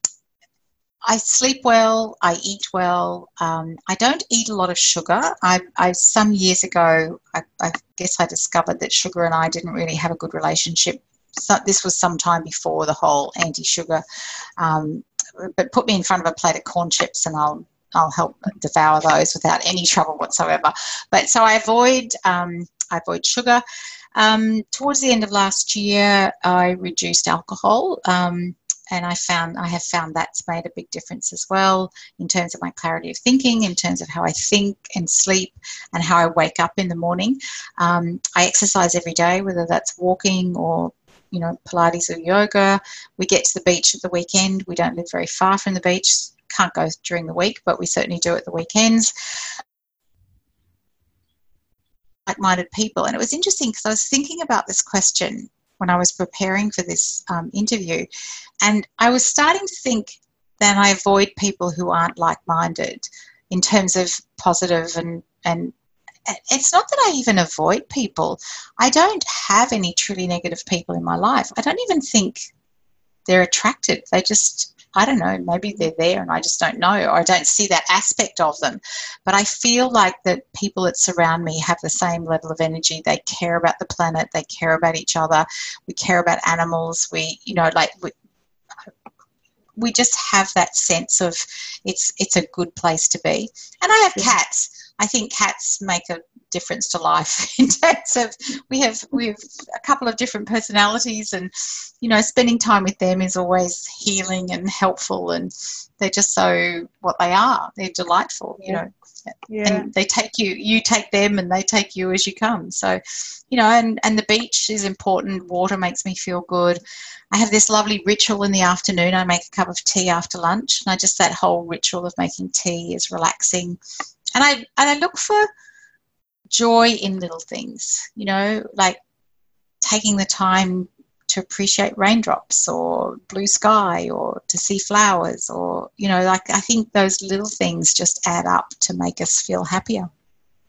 I sleep well. I eat well. Um, I don't eat a lot of sugar. I, I some years ago, I, I, guess I discovered that sugar and I didn't really have a good relationship. So this was some time before the whole anti-sugar. Um, but put me in front of a plate of corn chips and I'll I'll help devour those without any trouble whatsoever. But so I avoid um, I avoid sugar. Um, towards the end of last year, I reduced alcohol. And I found I have found that's made a big difference as well in terms of my clarity of thinking, in terms of how I think and sleep, and how I wake up in the morning. Um, I exercise every day, whether that's walking or you know Pilates or yoga. We get to the beach at the weekend. We don't live very far from the beach. Can't go during the week, but we certainly do at the weekends like-minded people and it was interesting because i was thinking about this question when I was preparing for this um, interview. And I was starting to think that I avoid people who aren't like minded in terms of positive and, and it's not that I even avoid people. I don't have any truly negative people in my life. I don't even think they're attracted. They just I don't know, maybe they're there and I just don't know, or I don't see that aspect of them. But I feel like the people that surround me have the same level of energy. They care about the planet, they care about each other, we care about animals, we, you know, like, we, we just have that sense of it's it's a good place to be. And I have cats. I think cats make a difference to life in terms of we have we have a couple of different personalities and you know spending time with them is always healing and helpful and they're just so what they are. They're delightful you know. Yeah. and they take you you take them and they take you as you come. So you know and and the beach is important. Water makes me feel good. I have this lovely ritual in the afternoon. I make a cup of tea after lunch and i just that whole ritual of making tea is relaxing and i and i look for joy in little things, you know, like taking the time to appreciate raindrops or blue sky or to see flowers or, you know, like I think those little things just add up to make us feel happier.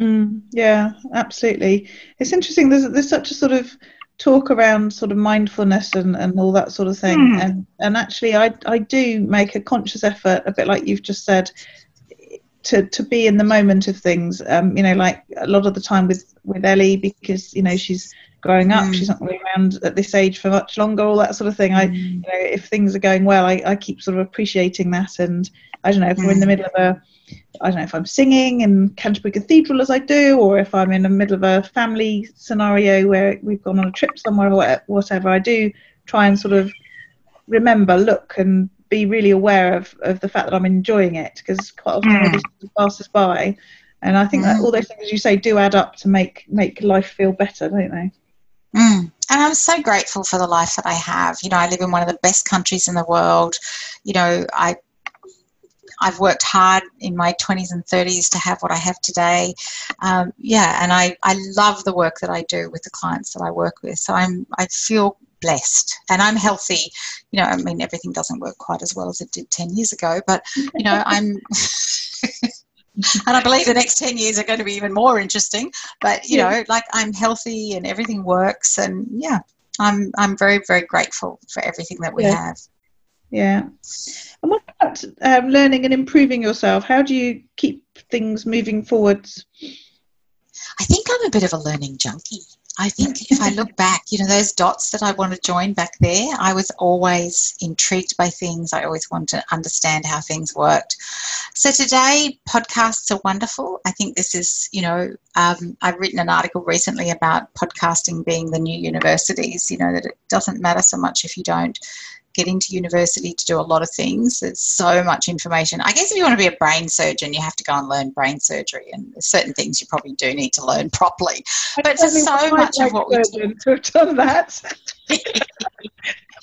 Mm, yeah, absolutely. It's interesting. There's, there's such a sort of talk around sort of mindfulness and, and all that sort of thing. Mm. And, and actually, I, I do make a conscious effort, a bit like you've just said, to to be in the moment of things. Um, you know, like a lot of the time with with Ellie because you know she's growing up, mm. she's not really around at this age for much longer. All that sort of thing. Mm. I, you know, if things are going well, I, I keep sort of appreciating that. And I don't know if mm. we're in the mm. middle of a I don't know if I'm singing in Canterbury Cathedral as I do, or if I'm in the middle of a family scenario where we've gone on a trip somewhere or whatever. I do try and sort of remember, look, and be really aware of, of the fact that I'm enjoying it because quite often mm. it passes by. And I think mm. that all those things you say do add up to make make life feel better, don't they?
Mm. And I'm so grateful for the life that I have. You know, I live in one of the best countries in the world. You know, I I've worked hard in my 20s and 30s to have what I have today. Um, yeah, and I, I love the work that I do with the clients that I work with. So I'm I feel blessed and I'm healthy. You know, I mean, everything doesn't work quite as well as it did 10 years ago, but, you know, I'm. and I believe the next 10 years are going to be even more interesting. But, you know, like I'm healthy and everything works. And yeah, I'm, I'm very, very grateful for everything that we
yeah.
have.
Yeah. And what about um, learning and improving yourself? How do you keep things moving forwards?
I think I'm a bit of a learning junkie. I think if I look back, you know, those dots that I want to join back there, I was always intrigued by things. I always wanted to understand how things worked. So today, podcasts are wonderful. I think this is, you know, um, I've written an article recently about podcasting being the new universities, you know, that it doesn't matter so much if you don't get into university to do a lot of things. There's so much information. I guess if you want to be a brain surgeon, you have to go and learn brain surgery, and there's certain things you probably do need to learn properly. But there's so much of what we do.
To have done that.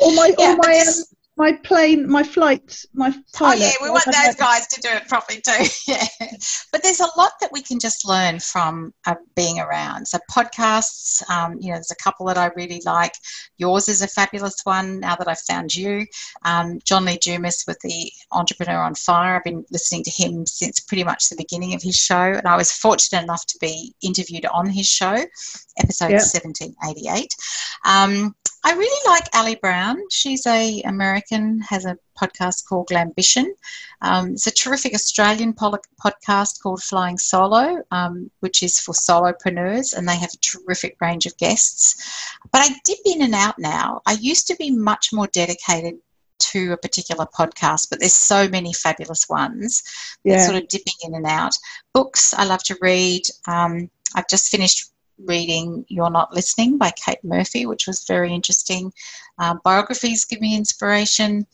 all my, yeah, all my, um, my plane, my flight, my pilot.
Oh yeah, we want those guys to do it properly too. yeah, but there's a lot that we can just learn from uh, being around. So podcasts, um, you know, there's a couple that I really like. Yours is a fabulous one. Now that I've found you, um, John Lee Dumas with the Entrepreneur on Fire. I've been listening to him since pretty much the beginning of his show, and I was fortunate enough to be interviewed on his show, episode yep. 1788. Um, I really like Ali Brown. She's a American, has a podcast called Glambition. Um, it's a terrific Australian podcast called Flying Solo, um, which is for solopreneurs, and they have a terrific range of guests. But I dip in and out now. I used to be much more dedicated to a particular podcast, but there's so many fabulous ones. Yeah. Sort of dipping in and out. Books I love to read. Um, I've just finished reading You're Not Listening by Kate Murphy, which was very interesting. Um, biographies give me inspiration.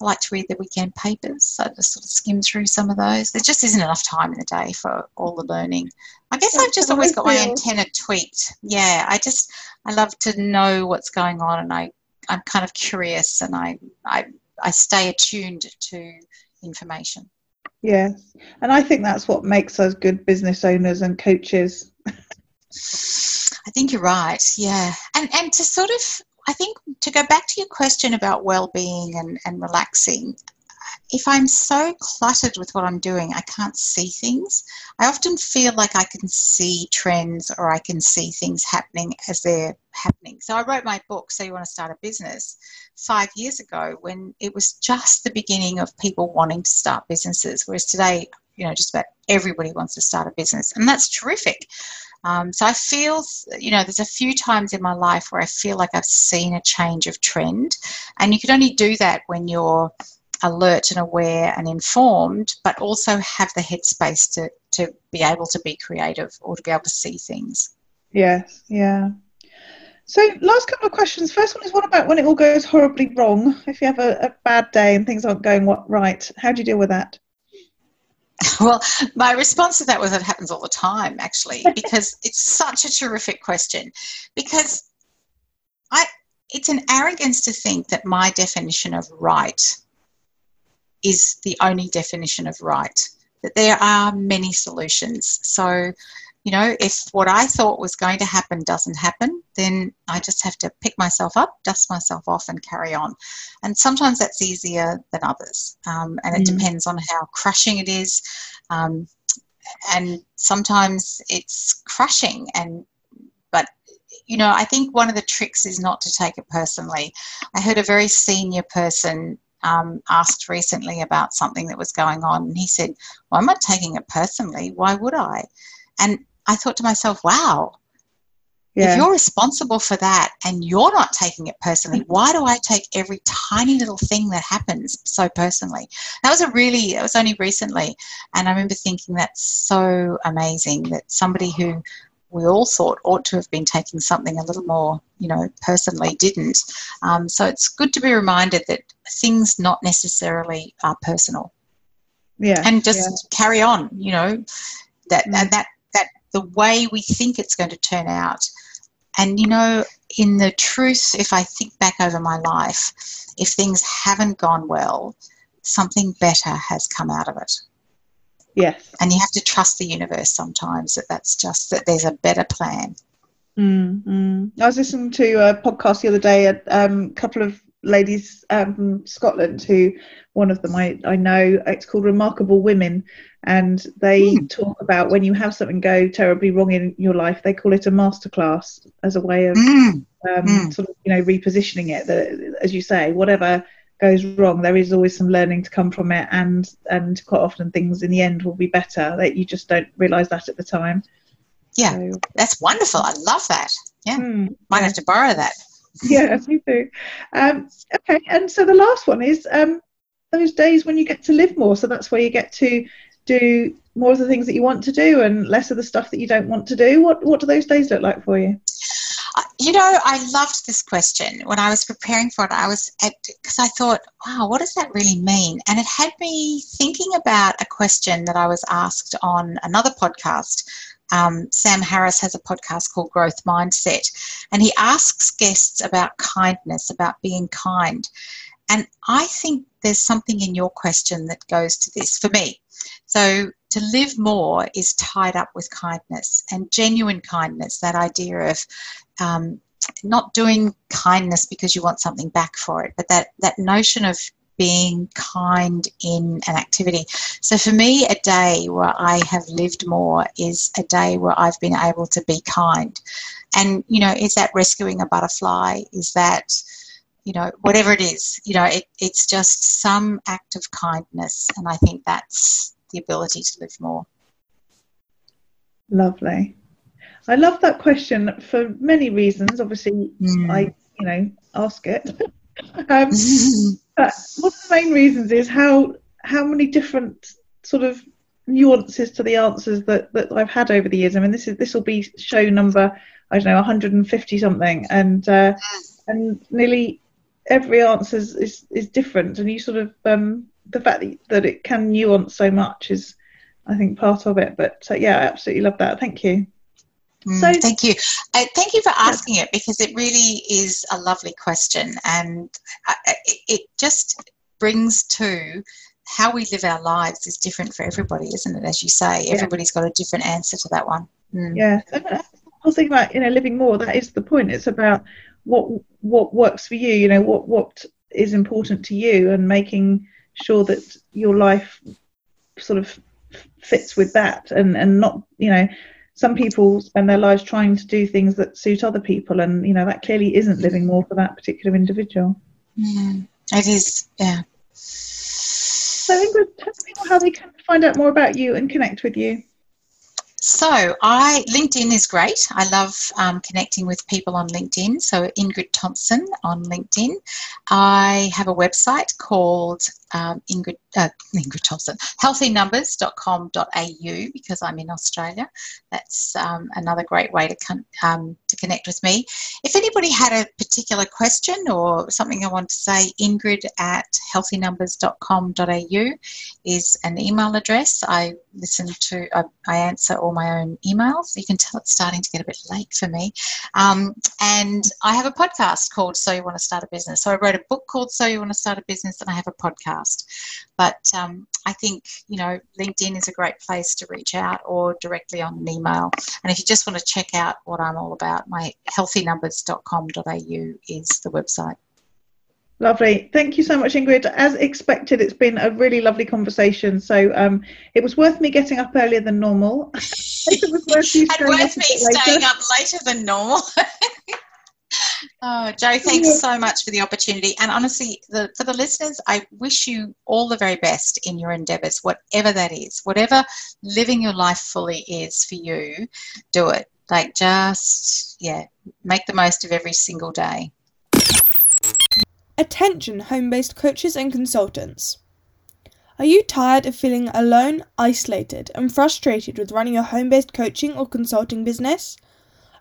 I like to read the weekend papers, so I just sort of skim through some of those. There just isn't enough time in the day for all the learning. I guess I've just always got my antenna tweaked. Yeah, I just I love to know what's going on, and I I'm kind of curious, and I I I stay attuned to information.
Yes, and I think that's what makes us good business owners and coaches
I think you're right. Yeah. And and to sort of I think to go back to your question about well-being and, and relaxing, if I'm so cluttered with what I'm doing, I can't see things. I often feel like I can see trends or I can see things happening as they're happening. So I wrote my book, So You Want to Start a Business, five years ago when it was just the beginning of people wanting to start businesses. Whereas today, you know, just about everybody wants to start a business. And that's terrific. Um, so I feel, you know, there's a few times in my life where I feel like I've seen a change of trend. And you can only do that when you're alert and aware and informed, but also have the headspace to, to be able to be creative or to be able to see things.
Yes, yeah. So, last couple of questions. First one is what about when it all goes horribly wrong? If you have a, a bad day and things aren't going right, how do you deal with that?
Well, my response to that was it happens all the time, actually, because it's such a terrific question. Because I, it's an arrogance to think that my definition of right is the only definition of right. That there are many solutions. So you know, if what I thought was going to happen doesn't happen, then I just have to pick myself up, dust myself off, and carry on. And sometimes that's easier than others. Um, and it mm. depends on how crushing it is. Um, and sometimes it's crushing and but you know i think one of the tricks is not to take it personally i heard a very senior person um, asked recently about something that was going on and he said well i'm not taking it personally why would i and I thought to myself, wow, yeah. if you're responsible for that and you're not taking it personally, why do I take every tiny little thing that happens so personally? That was a really, it was only recently. And I remember thinking that's so amazing that somebody who we all thought ought to have been taking something a little more, you know, personally didn't. Um, so it's good to be reminded that things not necessarily are personal.
Yeah.
And just yeah. carry on, you know, that, mm. and that the way we think it's going to turn out. And you know, in the truth, if I think back over my life, if things haven't gone well, something better has come out of it.
Yes.
And you have to trust the universe sometimes that that's just that there's a better plan.
Mm, I was listening to a podcast the other day, a um, couple of ladies um, from Scotland who one of them I, I know it's called Remarkable Women and they mm. talk about when you have something go terribly wrong in your life they call it a masterclass as a way of mm. Um, mm. sort of you know repositioning it that as you say whatever goes wrong there is always some learning to come from it and and quite often things in the end will be better that you just don't realize that at the time
yeah so, that's wonderful i love that yeah hmm. might have to borrow that
yeah, me too. Um, okay, and so the last one is um, those days when you get to live more. So that's where you get to do more of the things that you want to do and less of the stuff that you don't want to do. What What do those days look like for you?
Uh, you know, I loved this question when I was preparing for it. I was because I thought, wow, what does that really mean? And it had me thinking about a question that I was asked on another podcast um, Sam Harris has a podcast called Growth Mindset, and he asks guests about kindness, about being kind. And I think there's something in your question that goes to this for me. So, to live more is tied up with kindness and genuine kindness, that idea of um, not doing kindness because you want something back for it, but that, that notion of being kind in an activity. So for me, a day where I have lived more is a day where I've been able to be kind. And, you know, is that rescuing a butterfly? Is that, you know, whatever it is, you know, it, it's just some act of kindness. And I think that's the ability to live more.
Lovely. I love that question for many reasons. Obviously, mm. I, you know, ask it. Um, but one of the main reasons is how how many different sort of nuances to the answers that, that I've had over the years. I mean, this is this will be show number I don't know 150 something, and uh, and nearly every answer is, is, is different. And you sort of um, the fact that, that it can nuance so much is, I think, part of it. But uh, yeah, I absolutely love that. Thank you.
Mm, thank you. Uh, thank you for asking it because it really is a lovely question and uh, it, it just brings to how we live our lives is different for everybody, isn't it? As you say, everybody's got a different answer to that one.
Mm. Yeah. I was thinking about, you know, living more, that is the point. It's about what what works for you, you know, what what is important to you and making sure that your life sort of fits with that and, and not, you know, some people spend their lives trying to do things that suit other people, and you know that clearly isn't living more for that particular individual.
Mm, it is, yeah.
So, Ingrid, tell people how they can find out more about you and connect with you.
So, I LinkedIn is great. I love um, connecting with people on LinkedIn. So, Ingrid Thompson on LinkedIn. I have a website called um, Ingrid, uh, Ingrid Thompson, healthynumbers.com.au because I'm in Australia. That's um, another great way to, con- um, to connect with me. If anybody had a particular question or something I want to say, Ingrid at healthynumbers.com.au is an email address. I listen to, I, I, answer all my own emails. You can tell it's starting to get a bit late for me. Um, and I have a podcast called So You Want to Start a Business. So I wrote a book called So You Want to Start a Business and I have a podcast podcast. But um, I think, you know, LinkedIn is a great place to reach out or directly on an email. And if you just want to check out what I'm all about, my healthynumbers.com.au is the website.
Lovely. Thank you so much, Ingrid. As expected, it's been a really lovely conversation. So um, it was worth me getting up earlier than normal.
it was worth, you and worth me staying up later than normal. Oh, Joe, thanks so much for the opportunity. And honestly, the, for the listeners, I wish you all the very best in your endeavours, whatever that is, whatever living your life fully is for you, do it. Like, just, yeah, make the most of every single day.
Attention, home based coaches and consultants. Are you tired of feeling alone, isolated, and frustrated with running a home based coaching or consulting business?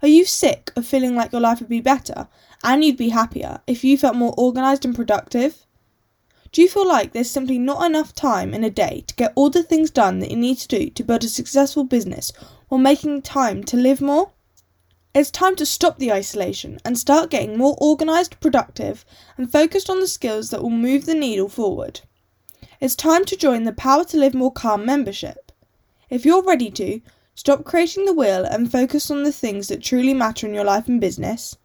Are you sick of feeling like your life would be better and you'd be happier if you felt more organised and productive? Do you feel like there's simply not enough time in a day to get all the things done that you need to do to build a successful business while making time to live more? It's time to stop the isolation and start getting more organised, productive, and focused on the skills that will move the needle forward. It's time to join the Power to Live More Calm membership. If you're ready to, Stop creating the wheel and focus on the things that truly matter in your life and business.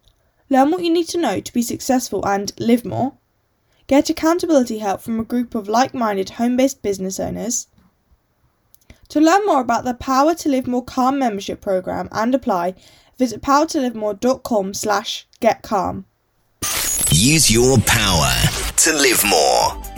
Learn what you need to know to be successful and live more. Get accountability help from a group of like minded home based business owners. To learn more about the Power to Live More Calm membership program and apply, visit powertolivemore.com slash get calm.
Use your power to live more.